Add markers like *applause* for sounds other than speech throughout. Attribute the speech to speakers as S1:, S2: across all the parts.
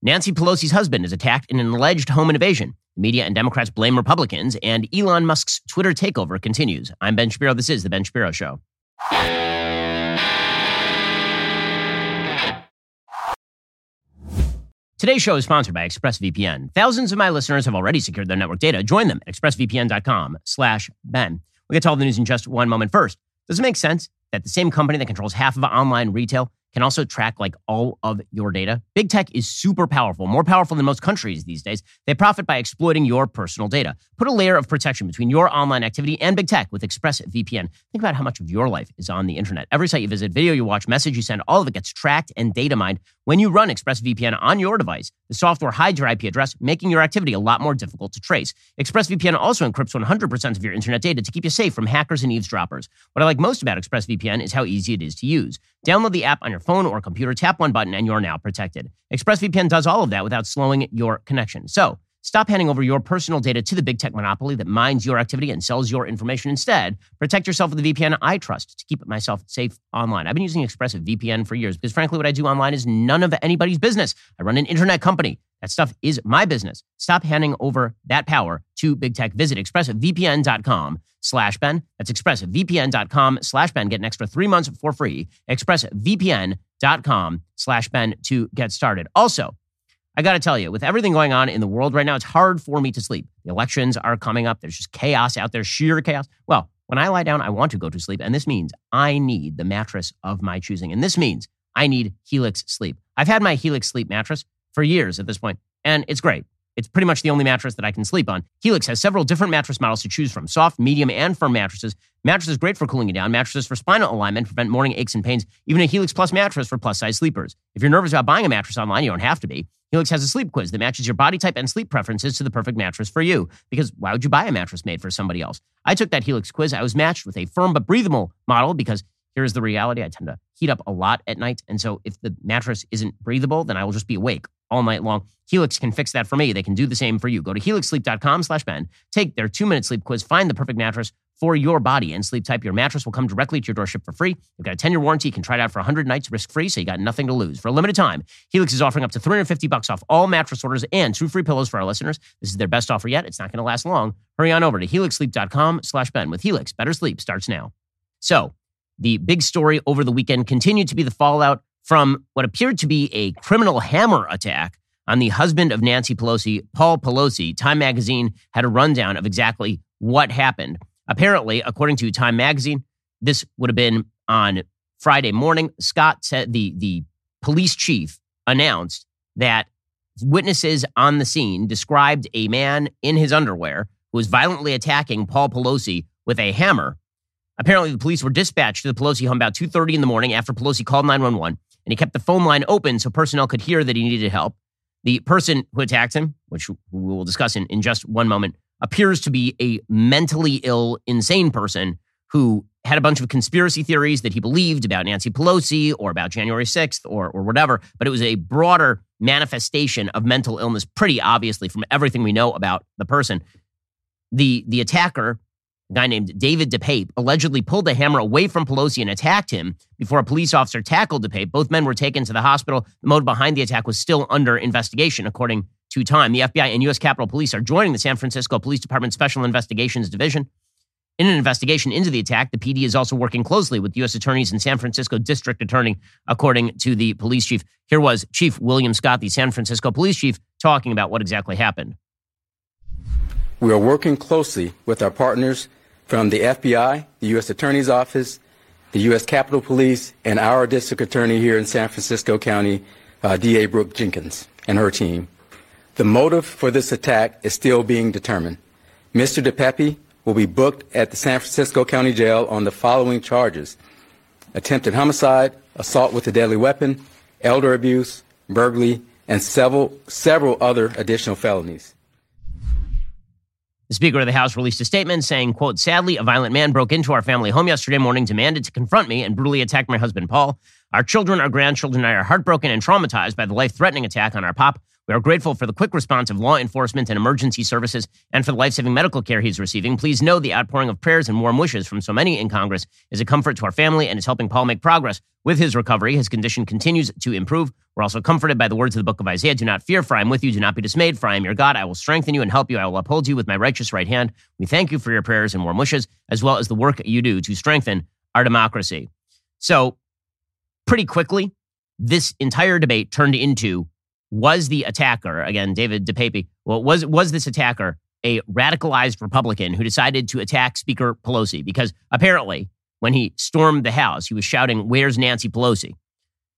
S1: Nancy Pelosi's husband is attacked in an alleged home invasion. Media and Democrats blame Republicans, and Elon Musk's Twitter takeover continues. I'm Ben Shapiro. This is The Ben Shapiro Show. Today's show is sponsored by ExpressVPN. Thousands of my listeners have already secured their network data. Join them at expressvpn.com slash Ben. We'll get to all the news in just one moment. First, does it make sense that the same company that controls half of online retail can also track like all of your data. Big tech is super powerful, more powerful than most countries these days. They profit by exploiting your personal data. Put a layer of protection between your online activity and big tech with ExpressVPN. Think about how much of your life is on the internet. Every site you visit, video you watch, message you send, all of it gets tracked and data mined. When you run ExpressVPN on your device, the software hides your IP address, making your activity a lot more difficult to trace. ExpressVPN also encrypts 100% of your internet data to keep you safe from hackers and eavesdroppers. What I like most about ExpressVPN is how easy it is to use. Download the app on your phone or computer, tap one button, and you're now protected. ExpressVPN does all of that without slowing your connection. So, Stop handing over your personal data to the big tech monopoly that mines your activity and sells your information. Instead, protect yourself with the VPN I trust to keep myself safe online. I've been using ExpressVPN for years because, frankly, what I do online is none of anybody's business. I run an internet company. That stuff is my business. Stop handing over that power to big tech. Visit expressvpn.com slash Ben. That's expressvpn.com slash Ben. Get an extra three months for free. expressvpn.com slash Ben to get started. Also, I got to tell you, with everything going on in the world right now, it's hard for me to sleep. The elections are coming up. There's just chaos out there, sheer chaos. Well, when I lie down, I want to go to sleep. And this means I need the mattress of my choosing. And this means I need Helix Sleep. I've had my Helix Sleep mattress for years at this point, and it's great. It's pretty much the only mattress that I can sleep on. Helix has several different mattress models to choose from soft, medium, and firm mattresses. Mattresses great for cooling you down, mattresses for spinal alignment, prevent morning aches and pains, even a Helix Plus mattress for plus size sleepers. If you're nervous about buying a mattress online, you don't have to be. Helix has a sleep quiz that matches your body type and sleep preferences to the perfect mattress for you. Because why would you buy a mattress made for somebody else? I took that Helix quiz. I was matched with a firm but breathable model because here's the reality I tend to heat up a lot at night. And so if the mattress isn't breathable, then I will just be awake all night long. Helix can fix that for me. They can do the same for you. Go to helixsleep.com slash Ben. Take their two-minute sleep quiz. Find the perfect mattress for your body and sleep type. Your mattress will come directly to your doorstep for free. They've got a 10-year warranty. You can try it out for 100 nights risk-free, so you got nothing to lose. For a limited time, Helix is offering up to 350 bucks off all mattress orders and two free pillows for our listeners. This is their best offer yet. It's not going to last long. Hurry on over to helixsleep.com slash Ben. With Helix, better sleep starts now. So, the big story over the weekend continued to be the fallout from what appeared to be a criminal hammer attack on the husband of Nancy Pelosi, Paul Pelosi. Time magazine had a rundown of exactly what happened. Apparently, according to Time magazine, this would have been on Friday morning. Scott said the, the police chief announced that witnesses on the scene described a man in his underwear who was violently attacking Paul Pelosi with a hammer. Apparently, the police were dispatched to the Pelosi home about 2.30 in the morning after Pelosi called 911 and he kept the phone line open so personnel could hear that he needed help. The person who attacked him, which we will discuss in, in just one moment, appears to be a mentally ill, insane person who had a bunch of conspiracy theories that he believed about Nancy Pelosi or about January 6th or, or whatever, but it was a broader manifestation of mental illness, pretty obviously from everything we know about the person. The, the attacker a guy named David DePape allegedly pulled the hammer away from Pelosi and attacked him before a police officer tackled DePape. Both men were taken to the hospital. The motive behind the attack was still under investigation, according to Time. The FBI and U.S. Capitol Police are joining the San Francisco Police Department Special Investigations Division. In an investigation into the attack, the PD is also working closely with U.S. attorneys and San Francisco District Attorney, according to the police chief. Here was Chief William Scott, the San Francisco police chief, talking about what exactly happened.
S2: We are working closely with our partners from the FBI, the U.S. Attorney's Office, the U.S. Capitol Police, and our district attorney here in San Francisco County, uh, DA Brooke Jenkins, and her team. The motive for this attack is still being determined. Mr. DePepe will be booked at the San Francisco County Jail on the following charges attempted homicide, assault with a deadly weapon, elder abuse, burglary, and several, several other additional felonies.
S1: The Speaker of the House released a statement saying, quote, sadly, a violent man broke into our family home yesterday morning, demanded to confront me, and brutally attacked my husband, Paul. Our children, our grandchildren, and I are heartbroken and traumatized by the life threatening attack on our pop. We are grateful for the quick response of law enforcement and emergency services and for the life saving medical care he's receiving. Please know the outpouring of prayers and warm wishes from so many in Congress is a comfort to our family and is helping Paul make progress with his recovery. His condition continues to improve. We're also comforted by the words of the book of Isaiah Do not fear, for I am with you. Do not be dismayed, for I am your God. I will strengthen you and help you. I will uphold you with my righteous right hand. We thank you for your prayers and warm wishes, as well as the work you do to strengthen our democracy. So, pretty quickly, this entire debate turned into was the attacker again david depape well was was this attacker a radicalized republican who decided to attack speaker pelosi? Because apparently when he stormed the house he was shouting where's nancy pelosi?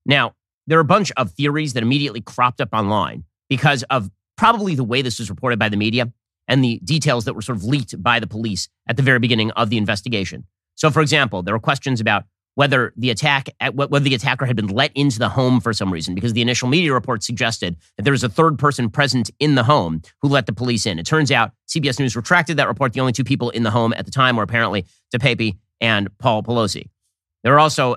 S1: Now there are a bunch of theories that immediately cropped up online because of probably the way this was reported by the media and the details that were sort of leaked by the police at the very beginning of the investigation. So for example there were questions about whether the attack uh, whether the attacker had been let into the home for some reason because the initial media report suggested that there was a third person present in the home who let the police in. It turns out CBS News retracted that report. The only two people in the home at the time were apparently DePape and Paul Pelosi. There are also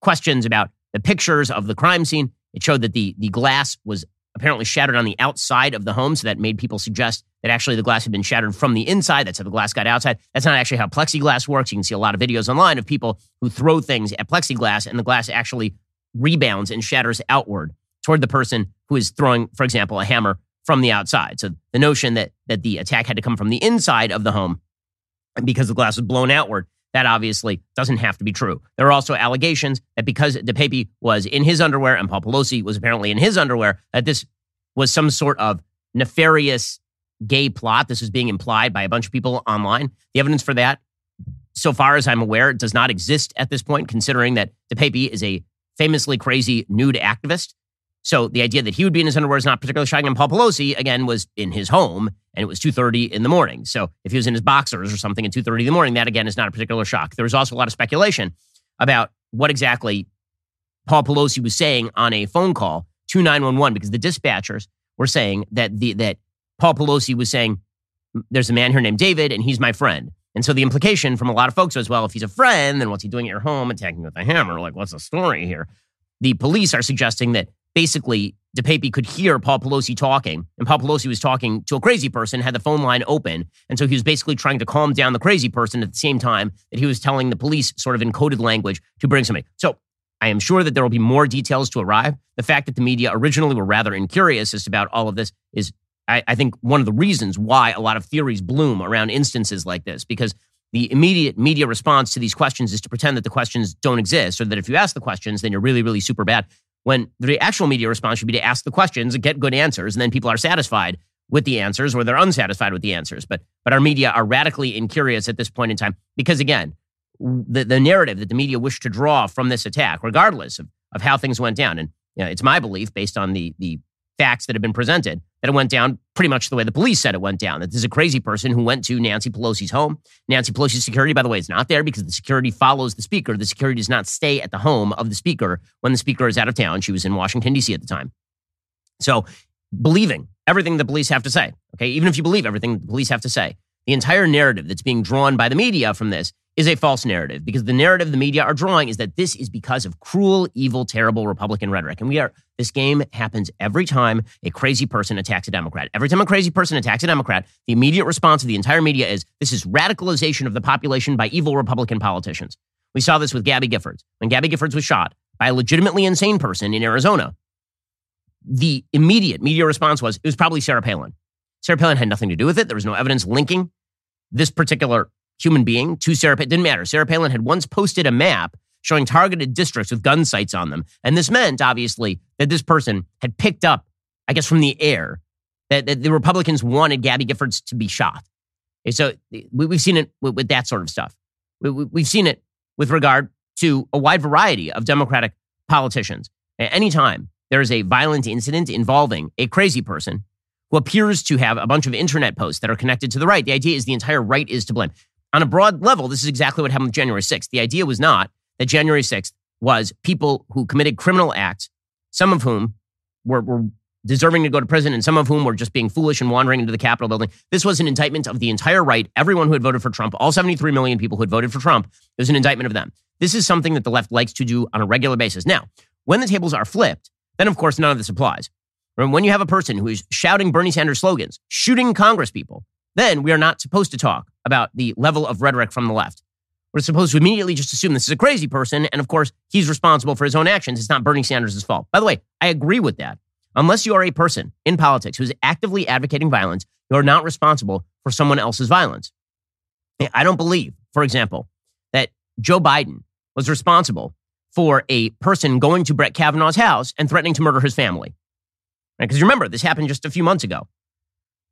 S1: questions about the pictures of the crime scene. It showed that the the glass was apparently shattered on the outside of the home, so that made people suggest that actually the glass had been shattered from the inside. That's how the glass got outside. That's not actually how plexiglass works. You can see a lot of videos online of people who throw things at plexiglass and the glass actually rebounds and shatters outward toward the person who is throwing, for example, a hammer from the outside. So the notion that that the attack had to come from the inside of the home because the glass was blown outward, that obviously doesn't have to be true. There are also allegations that because DePape was in his underwear and Paul Pelosi was apparently in his underwear, that this was some sort of nefarious gay plot. This was being implied by a bunch of people online. The evidence for that, so far as I'm aware, does not exist at this point, considering that DePape is a famously crazy nude activist. So the idea that he would be in his underwear is not particularly shocking. And Paul Pelosi, again, was in his home and it was 2.30 in the morning. So if he was in his boxers or something at 2.30 in the morning, that again is not a particular shock. There was also a lot of speculation about what exactly Paul Pelosi was saying on a phone call to 911 because the dispatchers were saying that the that Paul Pelosi was saying, there's a man here named David, and he's my friend. And so the implication from a lot of folks was, well, if he's a friend, then what's he doing at your home attacking with a hammer? Like, what's the story here? The police are suggesting that basically DePape could hear Paul Pelosi talking, and Paul Pelosi was talking to a crazy person, had the phone line open. And so he was basically trying to calm down the crazy person at the same time that he was telling the police sort of encoded language to bring somebody. So I am sure that there will be more details to arrive. The fact that the media originally were rather incurious as about all of this is I, I think one of the reasons why a lot of theories bloom around instances like this, because the immediate media response to these questions is to pretend that the questions don't exist, or that if you ask the questions, then you're really, really super bad. When the actual media response should be to ask the questions and get good answers, and then people are satisfied with the answers or they're unsatisfied with the answers. But but our media are radically incurious at this point in time because again, the, the narrative that the media wished to draw from this attack, regardless of, of how things went down, and you know, it's my belief based on the the facts that have been presented that it went down pretty much the way the police said it went down. That this is a crazy person who went to Nancy Pelosi's home. Nancy Pelosi's security, by the way, is not there because the security follows the speaker. The security does not stay at the home of the speaker when the speaker is out of town. She was in Washington, D.C. at the time. So believing everything the police have to say, okay, even if you believe everything the police have to say, the entire narrative that's being drawn by the media from this is a false narrative because the narrative the media are drawing is that this is because of cruel, evil, terrible Republican rhetoric. And we are, this game happens every time a crazy person attacks a Democrat. Every time a crazy person attacks a Democrat, the immediate response of the entire media is this is radicalization of the population by evil Republican politicians. We saw this with Gabby Giffords. When Gabby Giffords was shot by a legitimately insane person in Arizona, the immediate media response was it was probably Sarah Palin. Sarah Palin had nothing to do with it. There was no evidence linking this particular human being to Sarah Palin. It didn't matter. Sarah Palin had once posted a map showing targeted districts with gun sites on them. And this meant, obviously, that this person had picked up, I guess, from the air that, that the Republicans wanted Gabby Giffords to be shot. Okay, so we, have seen it with, with, that sort of stuff. We, we've seen it with regard to a wide variety of Democratic politicians. At any time there is a violent incident involving a crazy person who appears to have a bunch of internet posts that are connected to the right, the idea is the entire right is to blame. On a broad level, this is exactly what happened with January 6th. The idea was not that January 6th was people who committed criminal acts, some of whom were, were deserving to go to prison, and some of whom were just being foolish and wandering into the Capitol building. This was an indictment of the entire right, everyone who had voted for Trump, all 73 million people who had voted for Trump. It was an indictment of them. This is something that the left likes to do on a regular basis. Now, when the tables are flipped, then of course none of this applies. When you have a person who is shouting Bernie Sanders slogans, shooting Congress people, then we are not supposed to talk about the level of rhetoric from the left. We're supposed to immediately just assume this is a crazy person. And of course, he's responsible for his own actions. It's not Bernie Sanders' fault. By the way, I agree with that. Unless you are a person in politics who is actively advocating violence, you are not responsible for someone else's violence. I don't believe, for example, that Joe Biden was responsible for a person going to Brett Kavanaugh's house and threatening to murder his family. Because right? remember, this happened just a few months ago.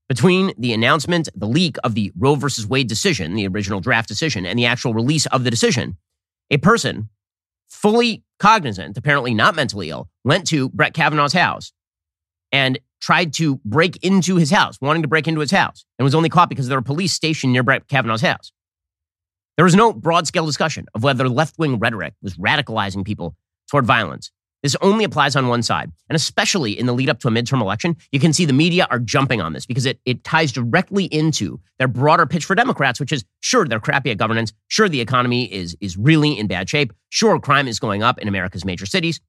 S1: Between the announcement, the leak of the Roe versus Wade decision, the original draft decision, and the actual release of the decision, a person fully cognizant, apparently not mentally ill, went to Brett Kavanaugh's house and tried to break into his house, wanting to break into his house, and was only caught because there were police stationed near Brett Kavanaugh's house. There was no broad scale discussion of whether left wing rhetoric was radicalizing people toward violence. This only applies on one side. And especially in the lead up to a midterm election, you can see the media are jumping on this because it, it ties directly into their broader pitch for Democrats, which is sure, they're crappy at governance. Sure, the economy is, is really in bad shape. Sure, crime is going up in America's major cities.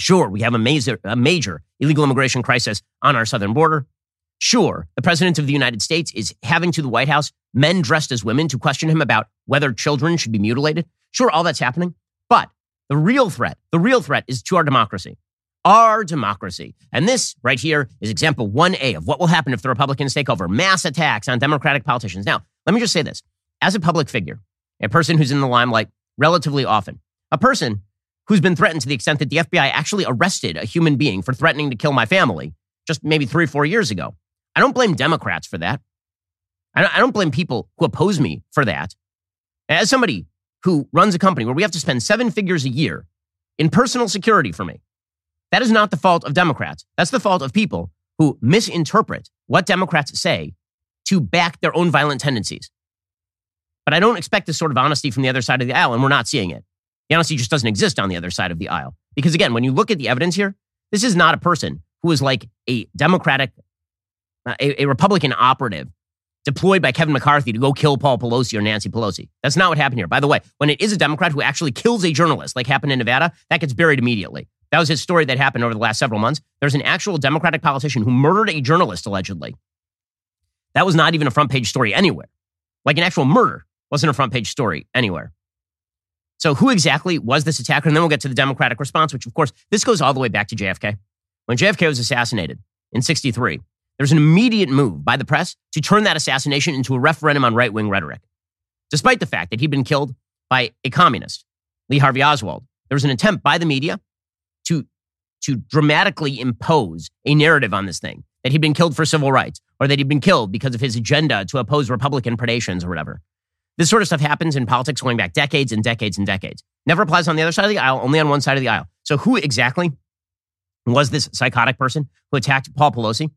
S1: Sure, we have a major, a major illegal immigration crisis on our southern border. Sure, the president of the United States is having to the White House men dressed as women to question him about whether children should be mutilated. Sure, all that's happening. But the real threat, the real threat is to our democracy. Our democracy. And this right here is example 1A of what will happen if the Republicans take over mass attacks on Democratic politicians. Now, let me just say this. As a public figure, a person who's in the limelight relatively often, a person who's been threatened to the extent that the FBI actually arrested a human being for threatening to kill my family just maybe three or four years ago. I don't blame Democrats for that. I don't blame people who oppose me for that. As somebody who runs a company where we have to spend seven figures a year in personal security for me. That is not the fault of Democrats. That's the fault of people who misinterpret what Democrats say to back their own violent tendencies. But I don't expect this sort of honesty from the other side of the aisle, and we're not seeing it. The honesty just doesn't exist on the other side of the aisle. Because again, when you look at the evidence here, this is not a person who is like a Democratic, uh, a, a Republican operative deployed by Kevin McCarthy to go kill Paul Pelosi or Nancy Pelosi. That's not what happened here. By the way, when it is a Democrat who actually kills a journalist, like happened in Nevada, that gets buried immediately. That was his story that happened over the last several months. There's an actual Democratic politician who murdered a journalist, allegedly. That was not even a front page story anywhere. Like an actual murder wasn't a front page story anywhere. So, who exactly was this attacker? And then we'll get to the Democratic response, which, of course, this goes all the way back to JFK. When JFK was assassinated in 63, there's an immediate move by the press to turn that assassination into a referendum on right wing rhetoric. Despite the fact that he'd been killed by a communist, Lee Harvey Oswald, there was an attempt by the media to, to dramatically impose a narrative on this thing that he'd been killed for civil rights or that he'd been killed because of his agenda to oppose Republican predations or whatever. This sort of stuff happens in politics going back decades and decades and decades. Never applies on the other side of the aisle, only on one side of the aisle. So, who exactly was this psychotic person who attacked Paul Pelosi?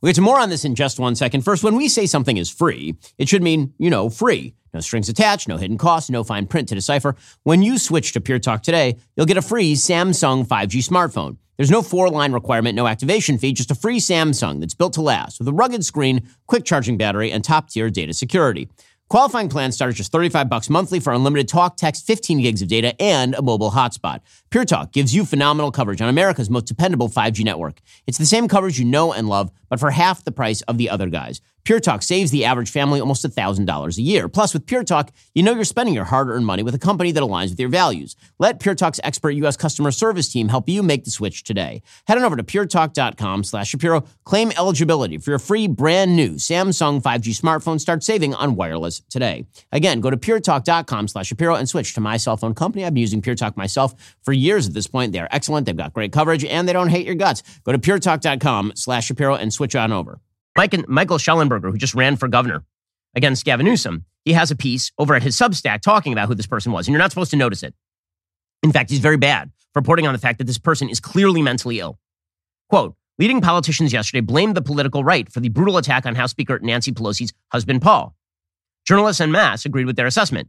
S1: We'll get to more on this in just one second. First, when we say something is free, it should mean, you know, free. No strings attached, no hidden costs, no fine print to decipher. When you switch to Pure Talk today, you'll get a free Samsung 5G smartphone. There's no four line requirement, no activation fee, just a free Samsung that's built to last with a rugged screen, quick charging battery, and top tier data security. Qualifying plans start at just 35 bucks monthly for unlimited talk, text, 15 gigs of data, and a mobile hotspot. Pure Talk gives you phenomenal coverage on America's most dependable 5G network. It's the same coverage you know and love, but for half the price of the other guys. Pure Talk saves the average family almost $1,000 a year. Plus, with Pure Talk, you know you're spending your hard earned money with a company that aligns with your values. Let Pure Talk's expert U.S. customer service team help you make the switch today. Head on over to puretalk.com slash Shapiro. Claim eligibility for your free brand new Samsung 5G smartphone. Start saving on wireless today. Again, go to puretalk.com slash Shapiro and switch to my cell phone company. I've been using Pure Talk myself for years at this point. They are excellent. They've got great coverage and they don't hate your guts. Go to puretalk.com slash Shapiro and switch on over. Mike and Michael Shellenberger, who just ran for governor against Gavin Newsom, he has a piece over at his Substack talking about who this person was, and you're not supposed to notice it. In fact, he's very bad for reporting on the fact that this person is clearly mentally ill. Quote, leading politicians yesterday blamed the political right for the brutal attack on House Speaker Nancy Pelosi's husband, Paul. Journalists en masse agreed with their assessment.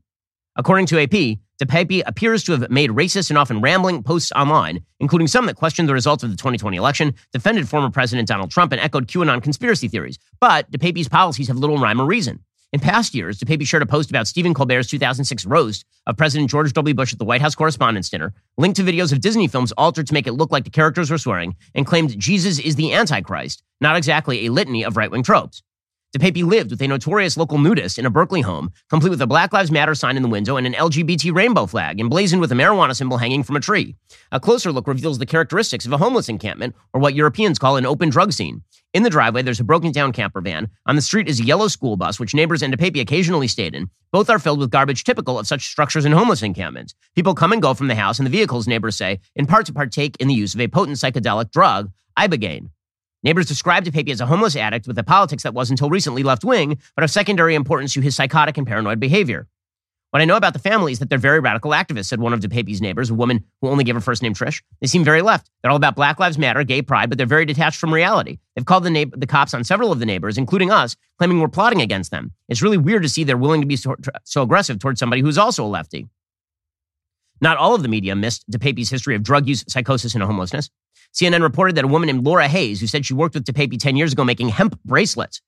S1: According to AP, DePape appears to have made racist and often rambling posts online, including some that questioned the results of the 2020 election, defended former President Donald Trump, and echoed QAnon conspiracy theories. But DePape's policies have little rhyme or reason. In past years, DePape shared a post about Stephen Colbert's 2006 roast of President George W. Bush at the White House Correspondents' Dinner, linked to videos of Disney films altered to make it look like the characters were swearing, and claimed Jesus is the Antichrist, not exactly a litany of right wing tropes. DePape lived with a notorious local nudist in a Berkeley home, complete with a Black Lives Matter sign in the window and an LGBT rainbow flag emblazoned with a marijuana symbol hanging from a tree. A closer look reveals the characteristics of a homeless encampment, or what Europeans call an open drug scene. In the driveway, there's a broken down camper van. On the street is a yellow school bus, which neighbors and DePape occasionally stayed in. Both are filled with garbage typical of such structures in homeless encampments. People come and go from the house, and the vehicles, neighbors say, in part to partake in the use of a potent psychedelic drug, ibogaine. Neighbors described DePape as a homeless addict with a politics that was until recently left wing, but of secondary importance to his psychotic and paranoid behavior. What I know about the family is that they're very radical activists, said one of DePape's neighbors, a woman who only gave her first name Trish. They seem very left. They're all about Black Lives Matter, gay pride, but they're very detached from reality. They've called the, na- the cops on several of the neighbors, including us, claiming we're plotting against them. It's really weird to see they're willing to be so, so aggressive towards somebody who's also a lefty. Not all of the media missed DePape's history of drug use, psychosis, and homelessness. CNN reported that a woman named Laura Hayes, who said she worked with DePape 10 years ago making hemp bracelets,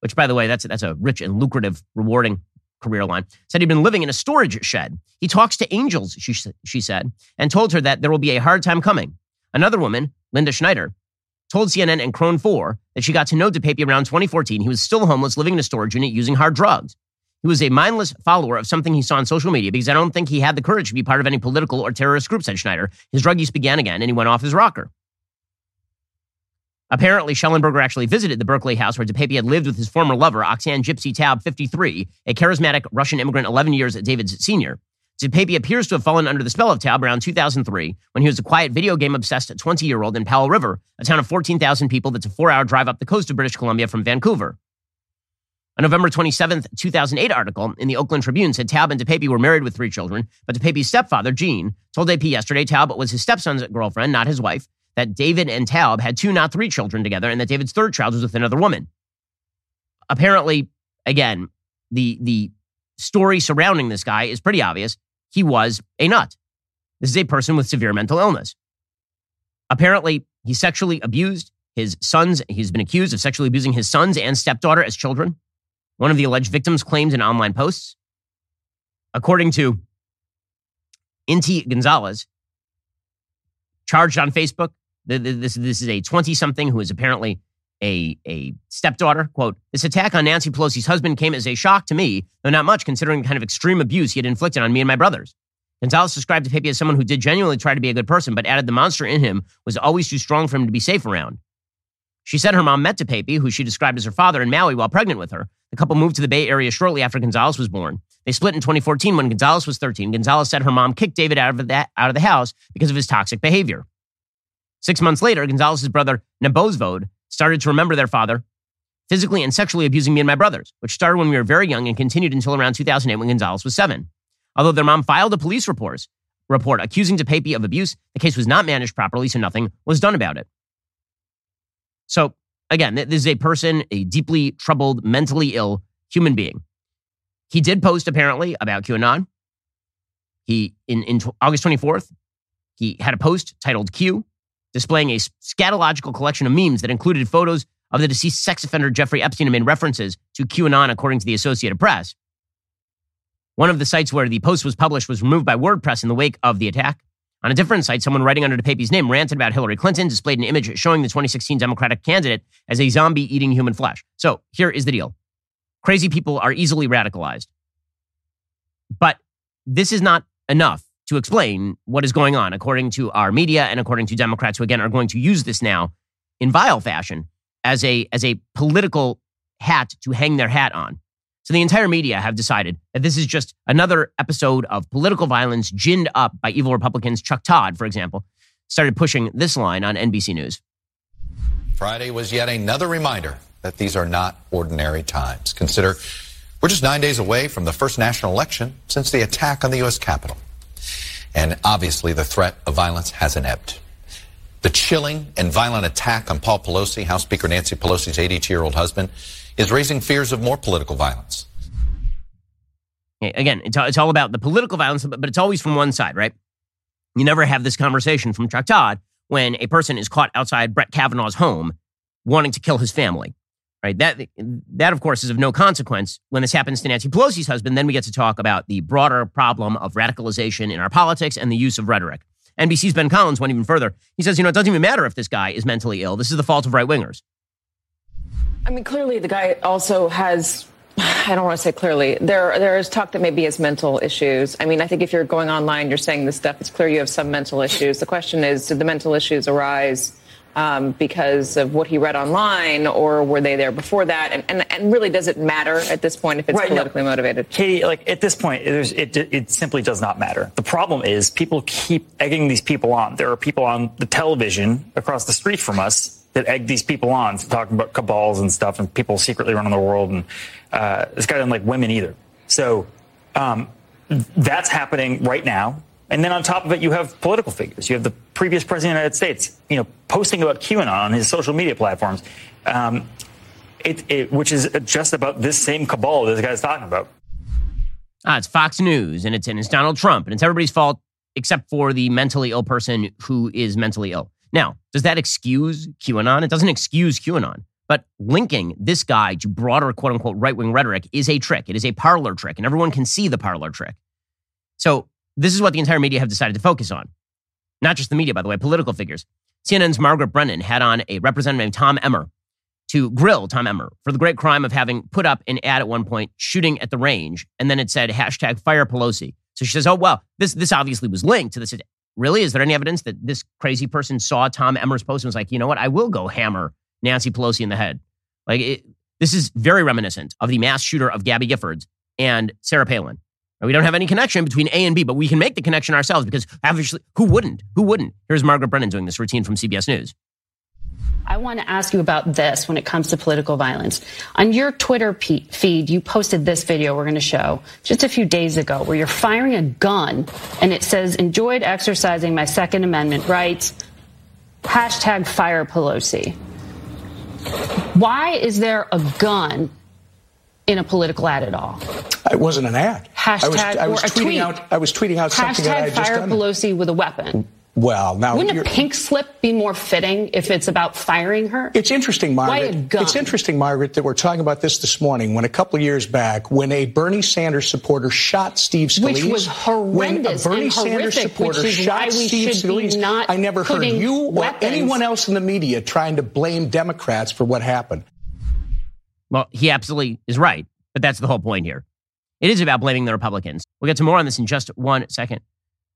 S1: which, by the way, that's, that's a rich and lucrative, rewarding career line, said he'd been living in a storage shed. He talks to angels, she, she said, and told her that there will be a hard time coming. Another woman, Linda Schneider, told CNN and KRON 4 that she got to know DePape around 2014. He was still homeless, living in a storage unit using hard drugs. He was a mindless follower of something he saw on social media because I don't think he had the courage to be part of any political or terrorist group, said Schneider. His drug use began again and he went off his rocker. Apparently, Shellenberger actually visited the Berkeley house where DePape had lived with his former lover, Oksana Gypsy Taub, 53, a charismatic Russian immigrant 11 years at David's senior. DePape appears to have fallen under the spell of Taub around 2003 when he was a quiet video game obsessed 20 year old in Powell River, a town of 14,000 people that's a four hour drive up the coast of British Columbia from Vancouver. A November 27, 2008 article in the Oakland Tribune said Taub and DePape were married with three children, but DePape's stepfather, Gene, told AP yesterday Taub was his stepson's girlfriend, not his wife, that David and Taub had two, not three children together, and that David's third child was with another woman. Apparently, again, the, the story surrounding this guy is pretty obvious. He was a nut. This is a person with severe mental illness. Apparently, he sexually abused his sons. He's been accused of sexually abusing his sons and stepdaughter as children. One of the alleged victims claimed in online posts. According to Inti Gonzalez, charged on Facebook, this, this is a 20 something who is apparently a, a stepdaughter. Quote, this attack on Nancy Pelosi's husband came as a shock to me, though not much considering the kind of extreme abuse he had inflicted on me and my brothers. Gonzalez described DePape as someone who did genuinely try to be a good person, but added the monster in him was always too strong for him to be safe around. She said her mom met DePape, who she described as her father, in Maui while pregnant with her. The couple moved to the Bay Area shortly after Gonzalez was born. They split in 2014 when Gonzalez was 13. Gonzalez said her mom kicked David out of, that, out of the house because of his toxic behavior. Six months later, Gonzalez's brother, Nebozvod, started to remember their father physically and sexually abusing me and my brothers, which started when we were very young and continued until around 2008 when Gonzalez was seven. Although their mom filed a police report, report accusing DePape of abuse, the case was not managed properly, so nothing was done about it. So, again, this is a person, a deeply troubled, mentally ill human being. He did post apparently about QAnon. He, in, in August 24th, he had a post titled Q, displaying a scatological collection of memes that included photos of the deceased sex offender Jeffrey Epstein and made references to QAnon, according to the Associated Press. One of the sites where the post was published was removed by WordPress in the wake of the attack. On a different site, someone writing under DePape's name ranted about Hillary Clinton, displayed an image showing the 2016 Democratic candidate as a zombie eating human flesh. So here is the deal. crazy people are easily radicalized. But this is not enough to explain what is going on, according to our media and according to Democrats who, again, are going to use this now in vile fashion as a, as a political hat to hang their hat on. So the entire media have decided that this is just another episode of political violence ginned up by evil Republicans. Chuck Todd, for example, started pushing this line on NBC News.
S3: Friday was yet another reminder that these are not ordinary times. Consider we're just nine days away from the first national election since the attack on the U.S. Capitol. And obviously, the threat of violence hasn't ebbed. The chilling and violent attack on Paul Pelosi, House Speaker Nancy Pelosi's 82 year old husband, is raising fears of more political violence.
S1: Again, it's all about the political violence, but it's always from one side, right? You never have this conversation from Chuck Todd when a person is caught outside Brett Kavanaugh's home wanting to kill his family. Right? That that of course is of no consequence when this happens to Nancy Pelosi's husband. Then we get to talk about the broader problem of radicalization in our politics and the use of rhetoric. NBC's Ben Collins went even further. He says, you know, it doesn't even matter if this guy is mentally ill. This is the fault of right wingers.
S4: I mean, clearly the guy also has. I don't want to say clearly. There, there is talk that maybe has mental issues. I mean, I think if you're going online, you're saying this stuff. It's clear you have some mental issues. The question is, did the mental issues arise um, because of what he read online, or were they there before that? And, and, and really, does it matter at this point if it's right, politically no. motivated?
S5: Katie, like at this point, it, it simply does not matter. The problem is people keep egging these people on. There are people on the television across the street from us that egg these people on, talking about cabals and stuff, and people secretly running the world. And uh, this guy doesn't like women either. So um, that's happening right now. And then on top of it, you have political figures. You have the previous president of the United States, you know, posting about QAnon on his social media platforms, um, it, it, which is just about this same cabal this guy's talking about.
S1: Ah, it's Fox News, and it's and it's Donald Trump, and it's everybody's fault except for the mentally ill person who is mentally ill. Now, does that excuse QAnon? It doesn't excuse QAnon. But linking this guy to broader quote unquote right wing rhetoric is a trick. It is a parlor trick, and everyone can see the parlor trick. So this is what the entire media have decided to focus on. Not just the media, by the way, political figures. CNN's Margaret Brennan had on a representative named Tom Emmer to grill Tom Emmer for the great crime of having put up an ad at one point shooting at the range, and then it said hashtag fire Pelosi. So she says, "Oh well, this this obviously was linked to this. Really, is there any evidence that this crazy person saw Tom Emmer's post and was like, you know what, I will go hammer Nancy Pelosi in the head? Like it, this is very reminiscent of the mass shooter of Gabby Giffords and Sarah Palin. We don't have any connection between A and B, but we can make the connection ourselves because obviously, who wouldn't? Who wouldn't? Here's Margaret Brennan doing this routine from CBS News.
S6: I want to ask you about this when it comes to political violence. On your Twitter feed, you posted this video we're going to show just a few days ago where you're firing a gun and it says, enjoyed exercising my Second Amendment rights, hashtag fire Pelosi. Why is there a gun in a political ad at all?
S7: It wasn't an ad.
S6: Hashtag I was, I was
S7: or tweeting
S6: tweet.
S7: out. I was tweeting out something that I
S6: had just
S7: done.
S6: Pelosi with a weapon.
S7: Well, now
S6: wouldn't a pink slip be more fitting if it's about firing her?
S7: It's interesting, Margaret.
S6: Why a gun?
S7: It's interesting, Margaret, that we're talking about this this morning. When a couple of years back, when a Bernie Sanders supporter shot Steve Scalise,
S6: which was horrendous
S7: when a Bernie
S6: and
S7: Sanders
S6: horrific,
S7: supporter shot Steve
S6: should
S7: Scalise, I never heard you or anyone else in the media trying to blame Democrats for what happened.
S1: Well, he absolutely is right, but that's the whole point here. It is about blaming the Republicans. We'll get to more on this in just one second.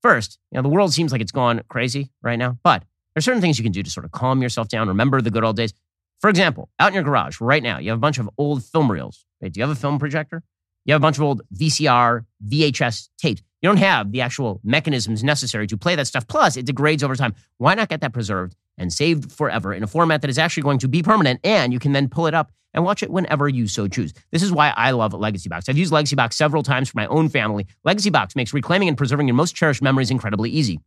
S1: First, you know, the world seems like it's gone crazy right now, but there's certain things you can do to sort of calm yourself down, remember the good old days. For example, out in your garage right now, you have a bunch of old film reels. Right? Do you have a film projector? You have a bunch of old VCR, VHS tapes. You don't have the actual mechanisms necessary to play that stuff. Plus, it degrades over time. Why not get that preserved and saved forever in a format that is actually going to be permanent and you can then pull it up and watch it whenever you so choose. This is why I love Legacy Box. I've used Legacy Box several times for my own family. Legacy Box makes reclaiming and preserving your most cherished memories incredibly easy.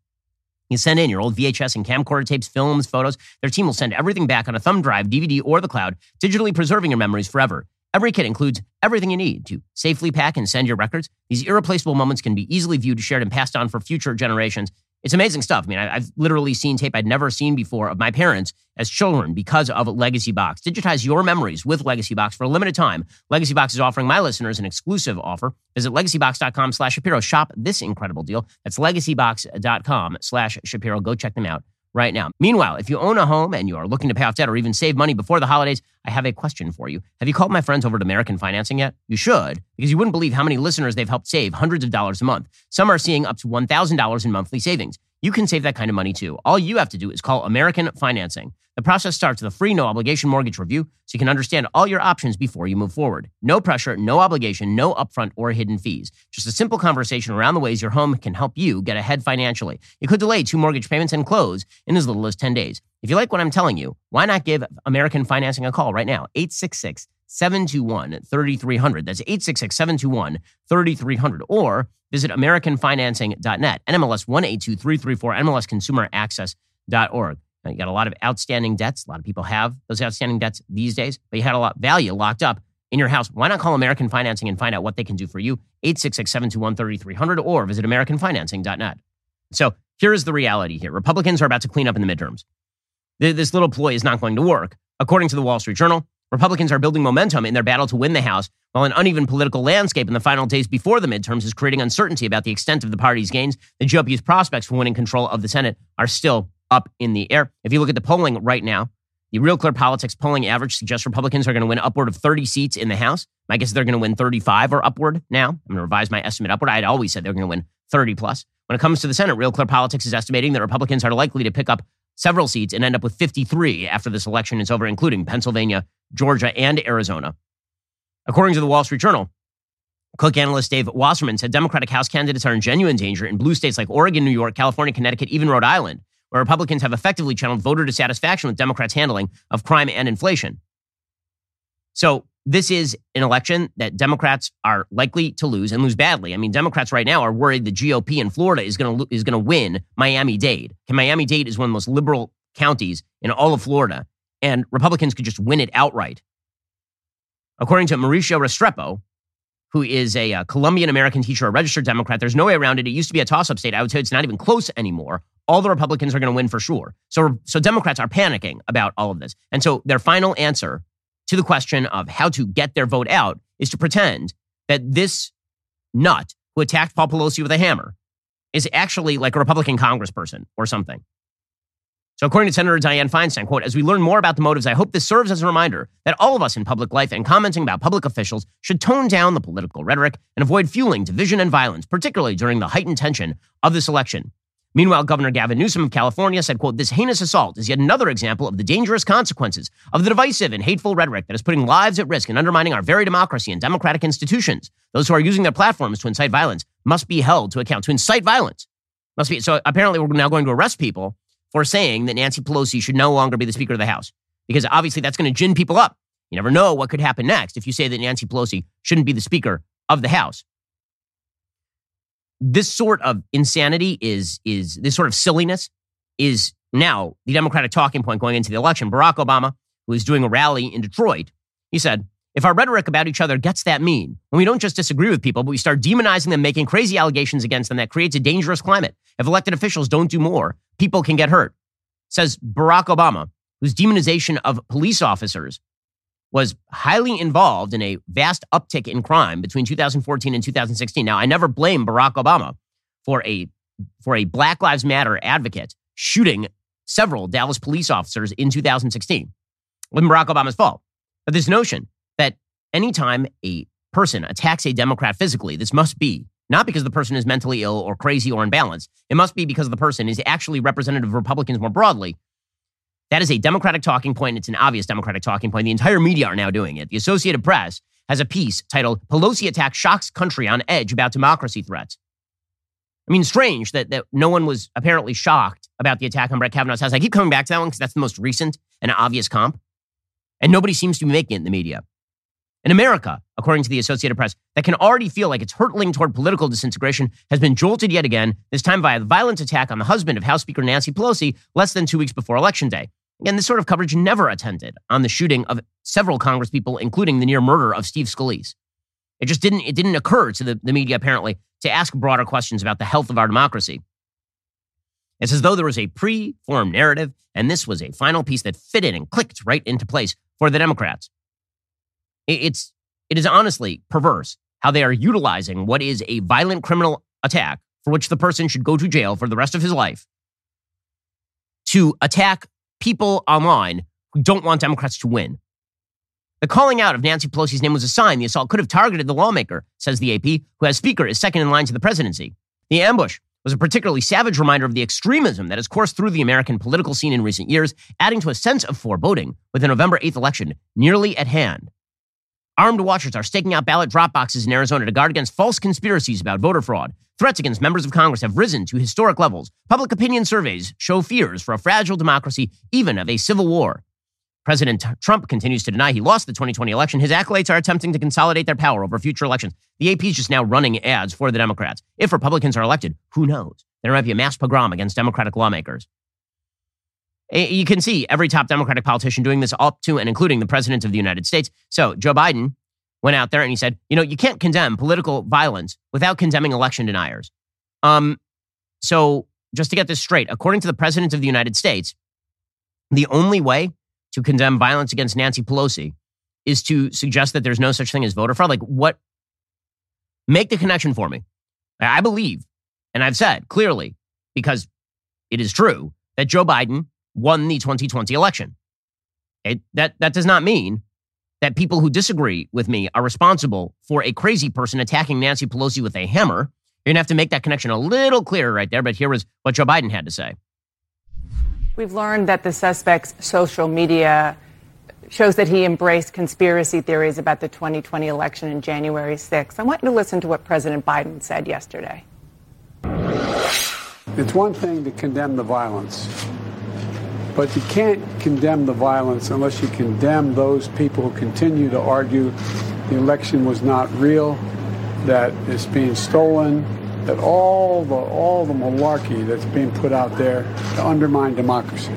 S1: You send in your old VHS and camcorder tapes, films, photos. Their team will send everything back on a thumb drive, DVD, or the cloud, digitally preserving your memories forever. Every kit includes everything you need to safely pack and send your records. These irreplaceable moments can be easily viewed, shared, and passed on for future generations. It's amazing stuff. I mean, I've literally seen tape I'd never seen before of my parents as children because of Legacy Box. Digitize your memories with Legacy Box for a limited time. Legacy Box is offering my listeners an exclusive offer. Visit legacybox.com slash Shapiro. Shop this incredible deal. That's legacybox.com slash Shapiro. Go check them out right now. Meanwhile, if you own a home and you are looking to pay off debt or even save money before the holidays, I have a question for you. Have you called my friends over at American Financing yet? You should, because you wouldn't believe how many listeners they've helped save hundreds of dollars a month. Some are seeing up to $1,000 in monthly savings. You can save that kind of money too. All you have to do is call American Financing. The process starts with a free no obligation mortgage review so you can understand all your options before you move forward. No pressure, no obligation, no upfront or hidden fees. Just a simple conversation around the ways your home can help you get ahead financially. You could delay two mortgage payments and close in as little as 10 days. If you like what I'm telling you, why not give American Financing a call right now? 866 721 3300. That's 866 721 3300. Or visit AmericanFinancing.net, NMLS 182334, MLSConsumerAccess.org. Now, you got a lot of outstanding debts. A lot of people have those outstanding debts these days, but you had a lot of value locked up in your house. Why not call American Financing and find out what they can do for you? 866 721 3300 or visit AmericanFinancing.net. So here is the reality here Republicans are about to clean up in the midterms. This little ploy is not going to work. According to the Wall Street Journal, Republicans are building momentum in their battle to win the House, while an uneven political landscape in the final days before the midterms is creating uncertainty about the extent of the party's gains. The GOP's prospects for winning control of the Senate are still up in the air. If you look at the polling right now, the Real Clear Politics polling average suggests Republicans are going to win upward of 30 seats in the House. My guess is they're going to win 35 or upward now. I'm going to revise my estimate upward. I'd always said they're going to win 30 plus. When it comes to the Senate, Real Clear Politics is estimating that Republicans are likely to pick up several seats and end up with 53 after this election is over, including Pennsylvania, Georgia, and Arizona. According to the Wall Street Journal, Cook analyst Dave Wasserman said Democratic House candidates are in genuine danger in blue states like Oregon, New York, California, Connecticut, even Rhode Island, where Republicans have effectively channeled voter dissatisfaction with Democrats' handling of crime and inflation. So, this is an election that Democrats are likely to lose and lose badly. I mean, Democrats right now are worried the GOP in Florida is going to is going to win Miami-Dade. Miami-Dade is one of the most liberal counties in all of Florida, and Republicans could just win it outright. According to Mauricio Restrepo, who is a uh, Colombian American teacher, a registered Democrat, there's no way around it. It used to be a toss-up state. I would say it's not even close anymore. All the Republicans are going to win for sure. So, so Democrats are panicking about all of this, and so their final answer to the question of how to get their vote out is to pretend that this nut who attacked Paul Pelosi with a hammer is actually like a Republican congressperson or something. So, according to Senator Dianne Feinstein, quote, as we learn more about the motives, I hope this serves as a reminder that all of us in public life and commenting about public officials should tone down the political rhetoric and avoid fueling division and violence, particularly during the heightened tension of this election. Meanwhile, Governor Gavin Newsom of California said, quote, this heinous assault is yet another example of the dangerous consequences of the divisive and hateful rhetoric that is putting lives at risk and undermining our very democracy and democratic institutions. Those who are using their platforms to incite violence must be held to account. To incite violence must be. So apparently we're now going to arrest people for saying that Nancy Pelosi should no longer be the Speaker of the House because obviously that's going to gin people up. You never know what could happen next if you say that Nancy Pelosi shouldn't be the Speaker of the House this sort of insanity is is this sort of silliness is now the Democratic talking point going into the election. Barack Obama, who is doing a rally in Detroit, he said, if our rhetoric about each other gets that mean, when we don't just disagree with people, but we start demonizing them, making crazy allegations against them, that creates a dangerous climate. If elected officials don't do more, people can get hurt. Says Barack Obama, whose demonization of police officers was highly involved in a vast uptick in crime between 2014 and 2016. Now, I never blame Barack Obama for a for a Black Lives Matter advocate shooting several Dallas police officers in 2016. Wasn't Barack Obama's fault. But this notion that anytime a person attacks a Democrat physically, this must be not because the person is mentally ill or crazy or imbalanced. It must be because the person is actually representative of Republicans more broadly that is a Democratic talking point. It's an obvious Democratic talking point. The entire media are now doing it. The Associated Press has a piece titled Pelosi Attack Shocks Country on Edge About Democracy Threats. I mean, strange that, that no one was apparently shocked about the attack on Brett Kavanaugh's house. I keep coming back to that one because that's the most recent and obvious comp. And nobody seems to be making it in the media. In America, according to the Associated Press, that can already feel like it's hurtling toward political disintegration has been jolted yet again, this time via the violent attack on the husband of House Speaker Nancy Pelosi less than two weeks before Election Day. And this sort of coverage never attended on the shooting of several congresspeople, including the near murder of Steve Scalise. It just didn't, it didn't occur to the, the media, apparently, to ask broader questions about the health of our democracy. It's as though there was a pre formed narrative, and this was a final piece that fitted and clicked right into place for the Democrats. It's, it is honestly perverse how they are utilizing what is a violent criminal attack for which the person should go to jail for the rest of his life to attack people online who don't want Democrats to win. The calling out of Nancy Pelosi's name was a sign the assault could have targeted the lawmaker, says the AP, who as Speaker is second in line to the presidency. The ambush was a particularly savage reminder of the extremism that has coursed through the American political scene in recent years, adding to a sense of foreboding with the November 8th election nearly at hand. Armed watchers are staking out ballot drop boxes in Arizona to guard against false conspiracies about voter fraud. Threats against members of Congress have risen to historic levels. Public opinion surveys show fears for a fragile democracy, even of a civil war. President Trump continues to deny he lost the 2020 election. His acolytes are attempting to consolidate their power over future elections. The AP is just now running ads for the Democrats. If Republicans are elected, who knows? There might be a mass pogrom against Democratic lawmakers. You can see every top Democratic politician doing this up to and including the President of the United States. So Joe Biden went out there and he said, you know, you can't condemn political violence without condemning election deniers. Um, so just to get this straight, according to the President of the United States, the only way to condemn violence against Nancy Pelosi is to suggest that there's no such thing as voter fraud? Like, what? Make the connection for me. I believe, and I've said clearly, because it is true, that Joe Biden won the 2020 election. It, that, that does not mean that people who disagree with me are responsible for a crazy person attacking Nancy Pelosi with a hammer. You're going to have to make that connection a little clearer right there, but here was what Joe Biden had to say.
S8: We've learned that the suspect's social media shows that he embraced conspiracy theories about the 2020 election in January 6th. I want you to listen to what President Biden said yesterday.
S9: It's one thing to condemn the violence, but you can't condemn the violence unless you condemn those people who continue to argue the election was not real, that it's being stolen, that all the all the malarkey that's being put out there to undermine democracy.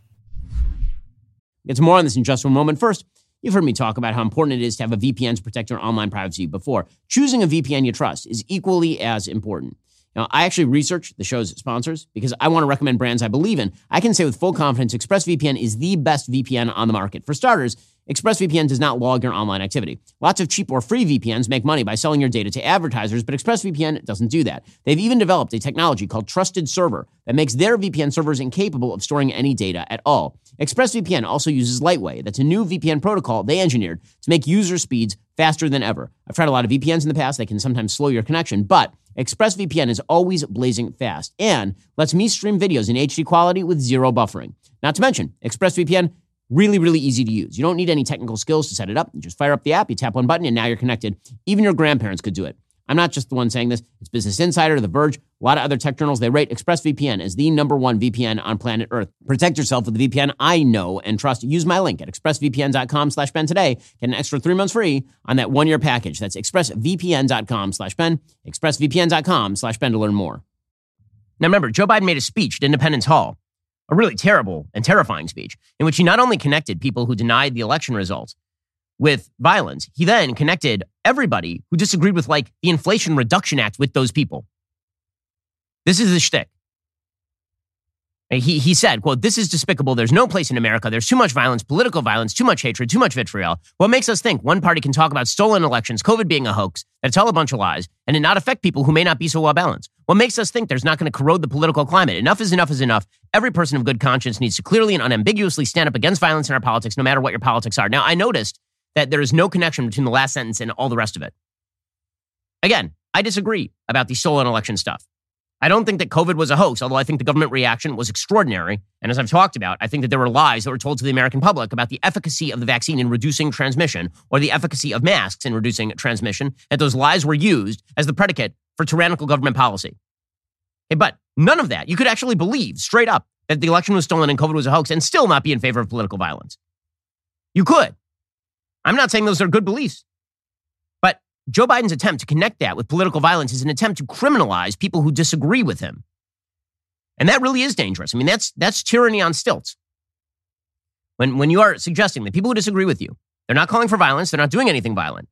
S1: It's more on this in just one moment. First, you've heard me talk about how important it is to have a VPN to protect your online privacy before. Choosing a VPN you trust is equally as important. Now, I actually research the show's sponsors because I want to recommend brands I believe in. I can say with full confidence ExpressVPN is the best VPN on the market. For starters, ExpressVPN does not log your online activity. Lots of cheap or free VPNs make money by selling your data to advertisers, but ExpressVPN doesn't do that. They've even developed a technology called Trusted Server that makes their VPN servers incapable of storing any data at all. ExpressVPN also uses Lightway. That's a new VPN protocol they engineered to make user speeds faster than ever. I've tried a lot of VPNs in the past. They can sometimes slow your connection, but ExpressVPN is always blazing fast and lets me stream videos in HD quality with zero buffering. Not to mention, ExpressVPN Really, really easy to use. You don't need any technical skills to set it up. You just fire up the app, you tap one button, and now you're connected. Even your grandparents could do it. I'm not just the one saying this. It's Business Insider, The Verge, a lot of other tech journals. They rate ExpressVPN as the number one VPN on planet Earth. Protect yourself with the VPN I know and trust. Use my link at expressvpn.com slash Ben today. Get an extra three months free on that one-year package. That's expressvpn.com slash Ben, expressvpn.com slash Ben to learn more. Now remember, Joe Biden made a speech at Independence Hall a really terrible and terrifying speech in which he not only connected people who denied the election results with violence, he then connected everybody who disagreed with like the Inflation Reduction Act with those people. This is the shtick. He, he said, quote, this is despicable. There's no place in America. There's too much violence, political violence, too much hatred, too much vitriol. What makes us think one party can talk about stolen elections, COVID being a hoax, that it's all a bunch of lies, and it not affect people who may not be so well balanced? What makes us think there's not going to corrode the political climate? Enough is enough is enough. Every person of good conscience needs to clearly and unambiguously stand up against violence in our politics, no matter what your politics are. Now, I noticed that there is no connection between the last sentence and all the rest of it. Again, I disagree about the stolen election stuff. I don't think that COVID was a hoax, although I think the government reaction was extraordinary. And as I've talked about, I think that there were lies that were told to the American public about the efficacy of the vaccine in reducing transmission or the efficacy of masks in reducing transmission. And those lies were used as the predicate for tyrannical government policy. But none of that. You could actually believe straight up that the election was stolen and COVID was a hoax and still not be in favor of political violence. You could. I'm not saying those are good beliefs. Joe Biden's attempt to connect that with political violence is an attempt to criminalize people who disagree with him. And that really is dangerous. I mean, that's, that's tyranny on stilts. When, when you are suggesting that people who disagree with you, they're not calling for violence, they're not doing anything violent.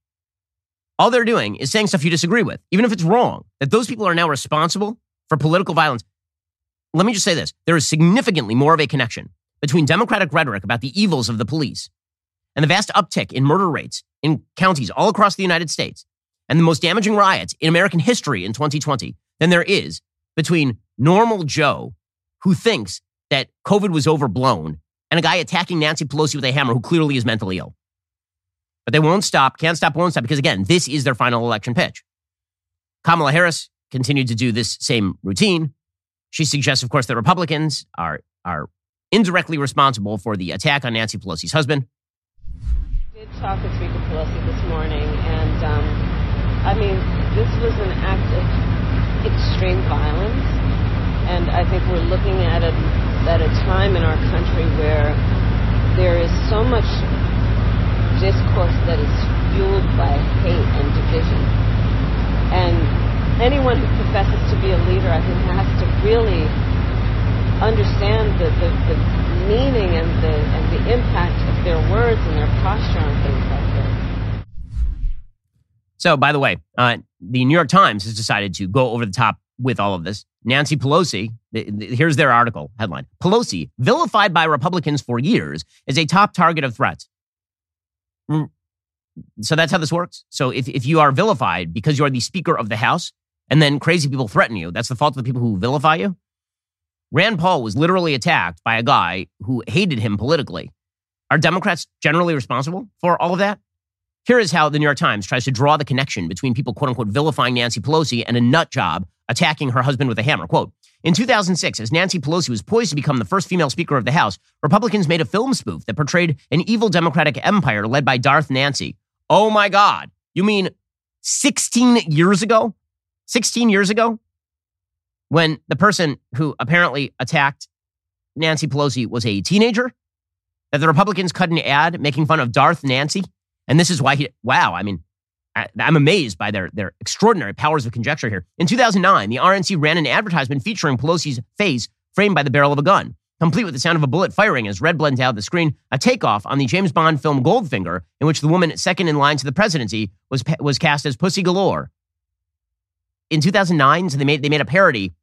S1: All they're doing is saying stuff you disagree with, even if it's wrong, that those people are now responsible for political violence. Let me just say this there is significantly more of a connection between Democratic rhetoric about the evils of the police and the vast uptick in murder rates in counties all across the United States and the most damaging riots in American history in 2020 than there is between normal Joe who thinks that COVID was overblown and a guy attacking Nancy Pelosi with a hammer who clearly is mentally ill. But they won't stop, can't stop, won't stop, because again, this is their final election pitch. Kamala Harris continued to do this same routine. She suggests, of course, that Republicans are, are indirectly responsible for the attack on Nancy Pelosi's husband.
S10: Did talk This morning, and um, I mean, this was an act of extreme violence, and I think we're looking at it at a time in our country where there is so much discourse that is fueled by hate and division. And anyone who professes to be a leader, I think, has to really understand the, the, the meaning and the, and the impact of their words and their posture on things like.
S1: So, by the way, uh, the New York Times has decided to go over the top with all of this. Nancy Pelosi, here's their article headline Pelosi, vilified by Republicans for years, is a top target of threats. Mm. So that's how this works. So if, if you are vilified because you are the Speaker of the House and then crazy people threaten you, that's the fault of the people who vilify you. Rand Paul was literally attacked by a guy who hated him politically. Are Democrats generally responsible for all of that? Here is how the New York Times tries to draw the connection between people, quote unquote, vilifying Nancy Pelosi and a nut job attacking her husband with a hammer. Quote, in 2006, as Nancy Pelosi was poised to become the first female Speaker of the House, Republicans made a film spoof that portrayed an evil Democratic empire led by Darth Nancy. Oh my God. You mean 16 years ago? 16 years ago? When the person who apparently attacked Nancy Pelosi was a teenager? That the Republicans cut an ad making fun of Darth Nancy? And this is why he, wow, I mean, I, am amazed by their, their extraordinary powers of conjecture here. In 2009, the RNC ran an advertisement featuring Pelosi's face framed by the barrel of a gun, complete with the sound of a bullet firing as red blends out the screen, a takeoff on the James Bond film Goldfinger, in which the woman second in line to the presidency was, was cast as Pussy Galore. In 2009, so they made, they made a parody,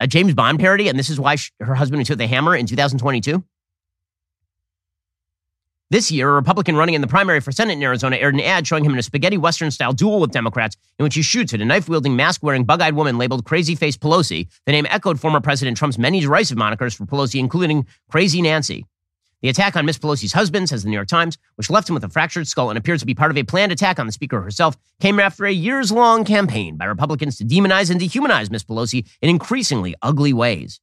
S1: a James Bond parody, and this is why she, her husband took the hammer in 2022. This year, a Republican running in the primary for Senate in Arizona aired an ad showing him in a spaghetti Western style duel with Democrats in which he shoots at a knife wielding, mask wearing, bug eyed woman labeled Crazy Face Pelosi. The name echoed former President Trump's many derisive monikers for Pelosi, including Crazy Nancy. The attack on Miss Pelosi's husband, says the New York Times, which left him with a fractured skull and appears to be part of a planned attack on the Speaker herself, came after a years long campaign by Republicans to demonize and dehumanize Miss Pelosi in increasingly ugly ways.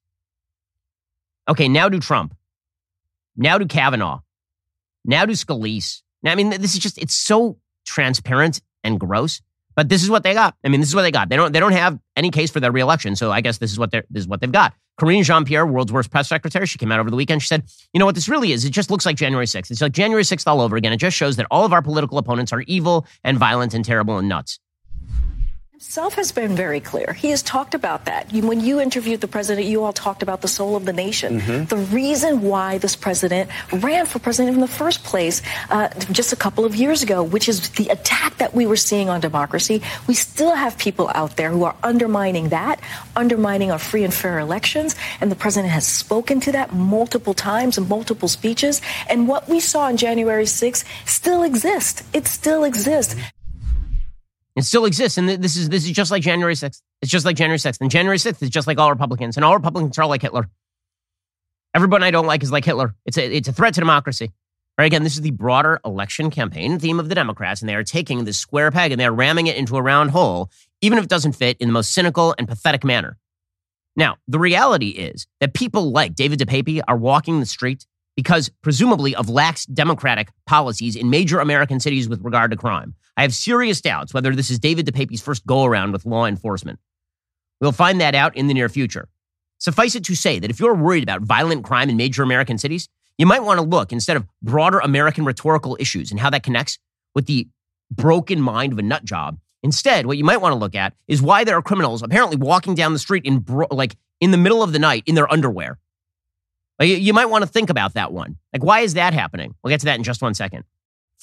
S1: Okay, now do Trump. Now do Kavanaugh. Now to Scalise. Now, I mean, this is just, it's so transparent and gross. But this is what they got. I mean, this is what they got. They don't they don't have any case for their reelection. So I guess this is what they're this is what they've got. Karine Jean-Pierre, world's worst press secretary, she came out over the weekend. She said, you know what this really is? It just looks like January 6th. It's like January 6th all over again. It just shows that all of our political opponents are evil and violent and terrible and nuts
S11: himself has been very clear. He has talked about that. When you interviewed the president, you all talked about the soul of the nation. Mm-hmm. The reason why this president ran for president in the first place uh, just a couple of years ago, which is the attack that we were seeing on democracy. We still have people out there who are undermining that, undermining our free and fair elections. And the president has spoken to that multiple times in multiple speeches. And what we saw on January 6th still exists. It still exists.
S1: It still exists, and this is this is just like January sixth. It's just like January sixth, and January sixth is just like all Republicans, and all Republicans are like Hitler. Everyone I don't like is like Hitler. It's a it's a threat to democracy. Right again, this is the broader election campaign theme of the Democrats, and they are taking this square peg and they are ramming it into a round hole, even if it doesn't fit in the most cynical and pathetic manner. Now, the reality is that people like David DePape are walking the street because presumably of lax democratic policies in major American cities with regard to crime. I have serious doubts whether this is David DePape's first go around with law enforcement. We'll find that out in the near future. Suffice it to say that if you're worried about violent crime in major American cities, you might want to look instead of broader American rhetorical issues and how that connects with the broken mind of a nut job. Instead, what you might want to look at is why there are criminals apparently walking down the street in bro- like in the middle of the night in their underwear. Like, you might want to think about that one. Like, why is that happening? We'll get to that in just one second.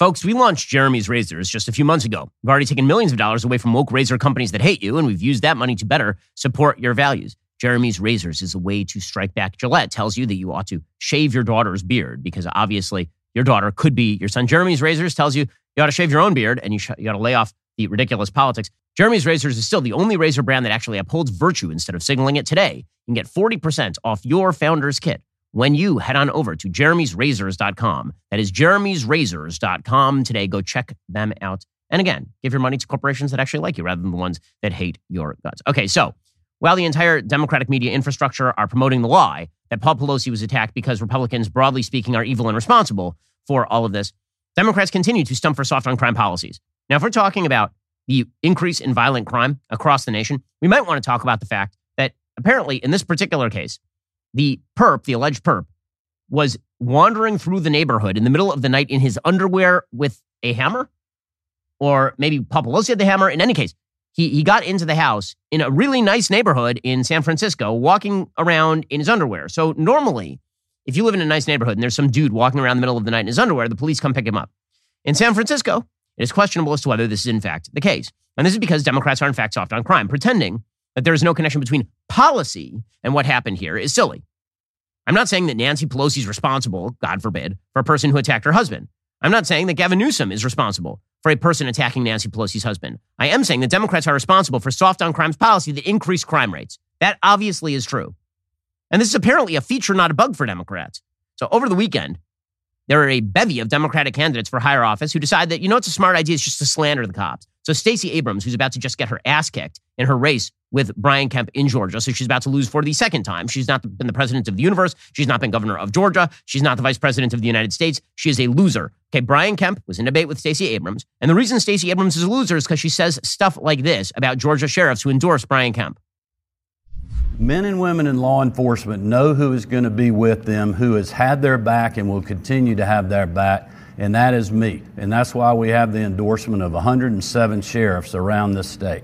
S1: Folks, we launched Jeremy's Razors just a few months ago. We've already taken millions of dollars away from woke razor companies that hate you, and we've used that money to better support your values. Jeremy's Razors is a way to strike back. Gillette tells you that you ought to shave your daughter's beard because obviously your daughter could be your son. Jeremy's Razors tells you you ought to shave your own beard and you, sh- you ought to lay off the ridiculous politics. Jeremy's Razors is still the only razor brand that actually upholds virtue instead of signaling it today. You can get 40% off your founder's kit when you head on over to jeremy'srazors.com. That is jeremy'srazors.com today. Go check them out. And again, give your money to corporations that actually like you rather than the ones that hate your guts. Okay, so while the entire Democratic media infrastructure are promoting the lie that Paul Pelosi was attacked because Republicans, broadly speaking, are evil and responsible for all of this, Democrats continue to stump for soft on crime policies. Now, if we're talking about the increase in violent crime across the nation, we might want to talk about the fact that apparently in this particular case, the perp, the alleged perp, was wandering through the neighborhood in the middle of the night in his underwear with a hammer. Or maybe Paul Pelosi had the hammer. In any case, he, he got into the house in a really nice neighborhood in San Francisco, walking around in his underwear. So normally, if you live in a nice neighborhood and there's some dude walking around the middle of the night in his underwear, the police come pick him up. In San Francisco, it is questionable as to whether this is in fact the case. And this is because Democrats are in fact soft on crime, pretending that there is no connection between policy and what happened here is silly. I'm not saying that Nancy Pelosi is responsible, God forbid, for a person who attacked her husband. I'm not saying that Gavin Newsom is responsible for a person attacking Nancy Pelosi's husband. I am saying that Democrats are responsible for soft on crimes policy that increase crime rates. That obviously is true. And this is apparently a feature, not a bug for Democrats. So over the weekend, there are a bevy of Democratic candidates for higher office who decide that, you know, it's a smart idea, it's just to slander the cops. So Stacey Abrams, who's about to just get her ass kicked in her race with Brian Kemp in Georgia, so she's about to lose for the second time. She's not been the president of the universe. She's not been governor of Georgia. She's not the vice president of the United States. She is a loser. Okay, Brian Kemp was in debate with Stacey Abrams, and the reason Stacey Abrams is a loser is because she says stuff like this about Georgia sheriffs who endorse Brian Kemp.
S12: Men and women in law enforcement know who is going to be with them, who has had their back and will continue to have their back and that is me. And that's why we have the endorsement of 107 sheriffs around this state.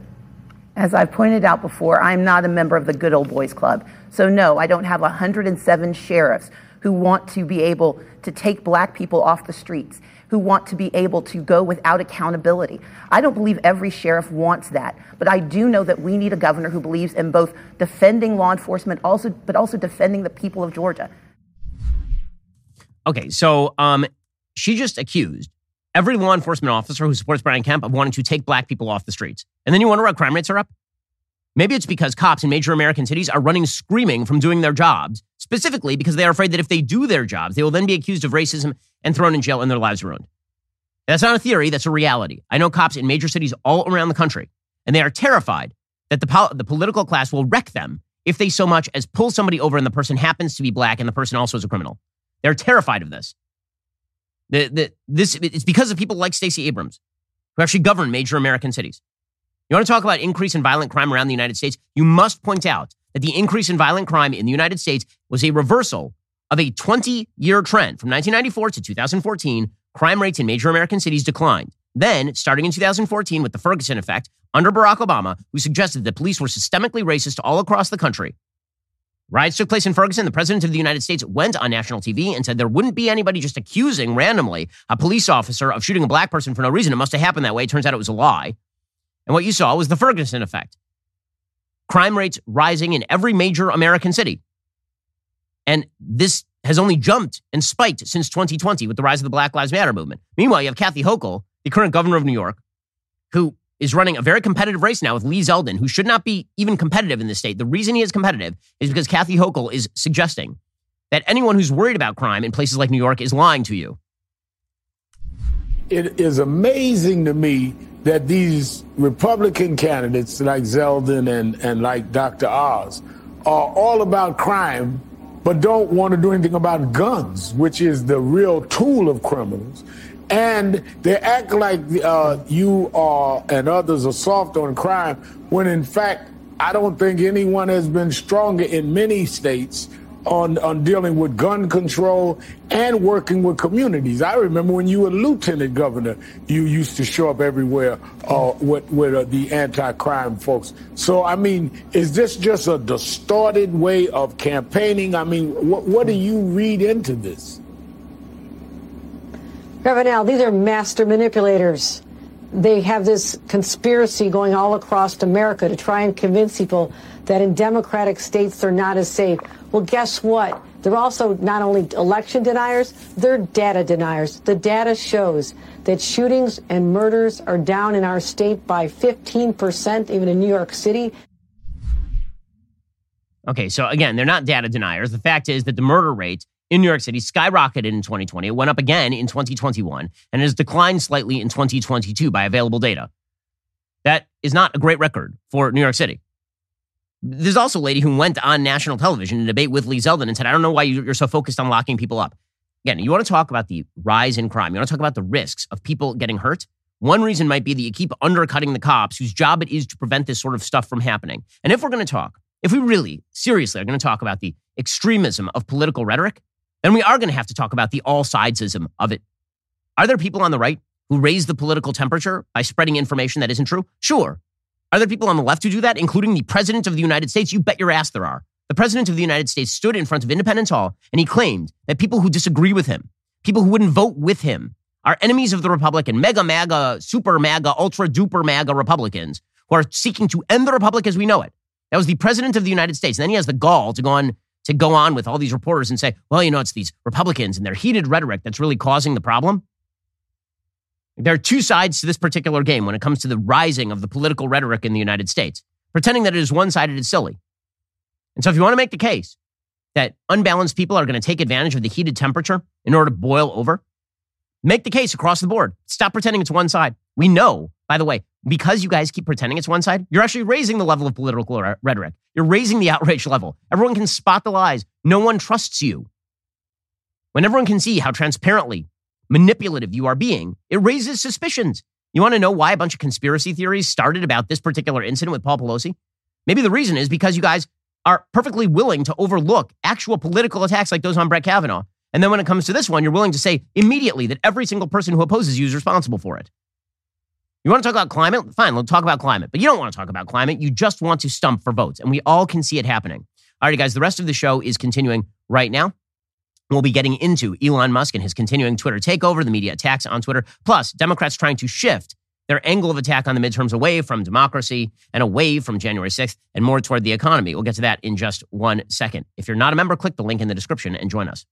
S13: As I've pointed out before, I'm not a member of the Good Old Boys Club. So, no, I don't have 107 sheriffs who want to be able to take black people off the streets, who want to be able to go without accountability. I don't believe every sheriff wants that, but I do know that we need a governor who believes in both defending law enforcement, also, but also defending the people of Georgia.
S1: Okay, so um, she just accused every law enforcement officer who supports Brian Kemp of wanting to take black people off the streets. And then you wonder why crime rates are up? Maybe it's because cops in major American cities are running screaming from doing their jobs, specifically because they are afraid that if they do their jobs, they will then be accused of racism and thrown in jail and their lives ruined. That's not a theory, that's a reality. I know cops in major cities all around the country, and they are terrified that the, pol- the political class will wreck them if they so much as pull somebody over and the person happens to be black and the person also is a criminal. They're terrified of this. The, the, this, it's because of people like Stacey Abrams who actually govern major American cities. You want to talk about increase in violent crime around the United States? You must point out that the increase in violent crime in the United States was a reversal of a 20 year trend. From 1994 to 2014, crime rates in major American cities declined. Then, starting in 2014 with the Ferguson effect under Barack Obama, who suggested that police were systemically racist all across the country, Riots took place in Ferguson. The president of the United States went on national TV and said there wouldn't be anybody just accusing randomly a police officer of shooting a black person for no reason. It must have happened that way. It turns out it was a lie. And what you saw was the Ferguson effect. Crime rates rising in every major American city. And this has only jumped and spiked since 2020 with the rise of the Black Lives Matter movement. Meanwhile, you have Kathy Hochul, the current governor of New York, who is running a very competitive race now with Lee Zeldin, who should not be even competitive in this state. The reason he is competitive is because Kathy Hochul is suggesting that anyone who's worried about crime in places like New York is lying to you.
S14: It is amazing to me that these Republican candidates like Zeldin and, and like Dr. Oz are all about crime, but don't want to do anything about guns, which is the real tool of criminals and they act like uh, you are and others are soft on crime when in fact I don't think anyone has been stronger in many states on, on dealing with gun control and working with communities. I remember when you were lieutenant governor, you used to show up everywhere uh, with, with uh, the anti-crime folks. So, I mean, is this just a distorted way of campaigning? I mean, what, what do you read into this?
S15: Reverend Al, these are master manipulators. They have this conspiracy going all across America to try and convince people that in democratic states they're not as safe. Well, guess what? They're also not only election deniers, they're data deniers. The data shows that shootings and murders are down in our state by 15%, even in New York City.
S1: Okay, so again, they're not data deniers. The fact is that the murder rate in New York City skyrocketed in 2020. It went up again in 2021 and has declined slightly in 2022 by available data. That is not a great record for New York City. There's also a lady who went on national television to debate with Lee Zeldin and said, I don't know why you're so focused on locking people up. Again, you want to talk about the rise in crime. You want to talk about the risks of people getting hurt. One reason might be that you keep undercutting the cops whose job it is to prevent this sort of stuff from happening. And if we're going to talk, if we really, seriously are going to talk about the extremism of political rhetoric, then we are going to have to talk about the all sidesism of it. Are there people on the right who raise the political temperature by spreading information that isn't true? Sure. Are there people on the left who do that, including the President of the United States? You bet your ass there are. The President of the United States stood in front of Independence Hall and he claimed that people who disagree with him, people who wouldn't vote with him, are enemies of the Republic and mega, MAGA, super MAGA, ultra duper MAGA Republicans who are seeking to end the Republic as we know it. That was the President of the United States. And then he has the gall to go on to go on with all these reporters and say, well, you know, it's these Republicans and their heated rhetoric that's really causing the problem. There are two sides to this particular game when it comes to the rising of the political rhetoric in the United States. Pretending that it is one sided is silly. And so, if you want to make the case that unbalanced people are going to take advantage of the heated temperature in order to boil over, make the case across the board. Stop pretending it's one side. We know, by the way, because you guys keep pretending it's one side, you're actually raising the level of political rhetoric. You're raising the *laughs* outrage level. Everyone can spot the lies. No one trusts you. When everyone can see how transparently manipulative you are being, it raises suspicions. You want to know why a bunch of conspiracy theories started about this particular incident with Paul Pelosi? Maybe the reason is because you guys are perfectly willing to overlook actual political attacks like those on Brett Kavanaugh. And then when it comes to this one, you're willing to say immediately that every single person who opposes you is responsible for it. You want to talk about climate? Fine, let's talk about climate. But you don't want to talk about climate. You just want to stump for votes. And we all can see it happening. All right, guys, the rest of the show is continuing right now. We'll be getting into Elon Musk and his continuing Twitter takeover, the media attacks on Twitter, plus Democrats trying to shift their angle of attack on the midterms away from democracy and away from January 6th and more toward the economy. We'll get to that in just one second. If you're not a member, click the link in the description and join us.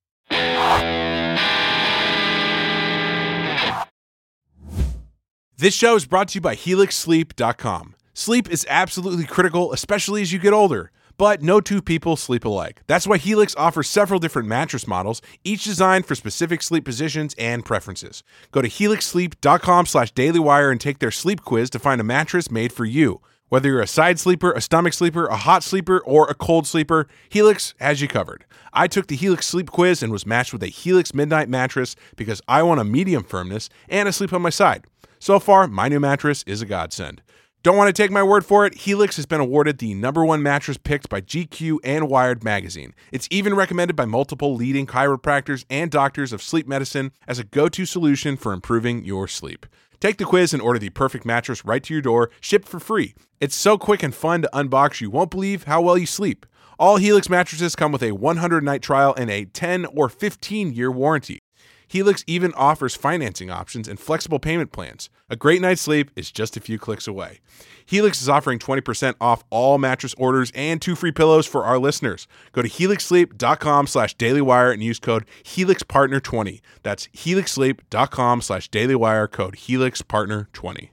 S16: This show is brought to you by HelixSleep.com. Sleep is absolutely critical, especially as you get older. But no two people sleep alike. That's why Helix offers several different mattress models, each designed for specific sleep positions and preferences. Go to helixsleep.com slash dailywire and take their sleep quiz to find a mattress made for you. Whether you're a side sleeper, a stomach sleeper, a hot sleeper, or a cold sleeper, Helix has you covered. I took the Helix sleep quiz and was matched with a Helix Midnight mattress because I want a medium firmness and a sleep on my side. So far, my new mattress is a godsend. Don't want to take my word for it? Helix has been awarded the number one mattress picked by GQ and Wired magazine. It's even recommended by multiple leading chiropractors and doctors of sleep medicine as a go to solution for improving your sleep. Take the quiz and order the perfect mattress right to your door, shipped for free. It's so quick and fun to unbox, you won't believe how well you sleep. All Helix mattresses come with a 100 night trial and a 10 or 15 year warranty. Helix even offers financing options and flexible payment plans. A great night's sleep is just a few clicks away. Helix is offering 20% off all mattress orders and two free pillows for our listeners. Go to helixsleep.com slash dailywire and use code HelixPartner20. That's helixsleep.com slash dailywire code HelixPartner20.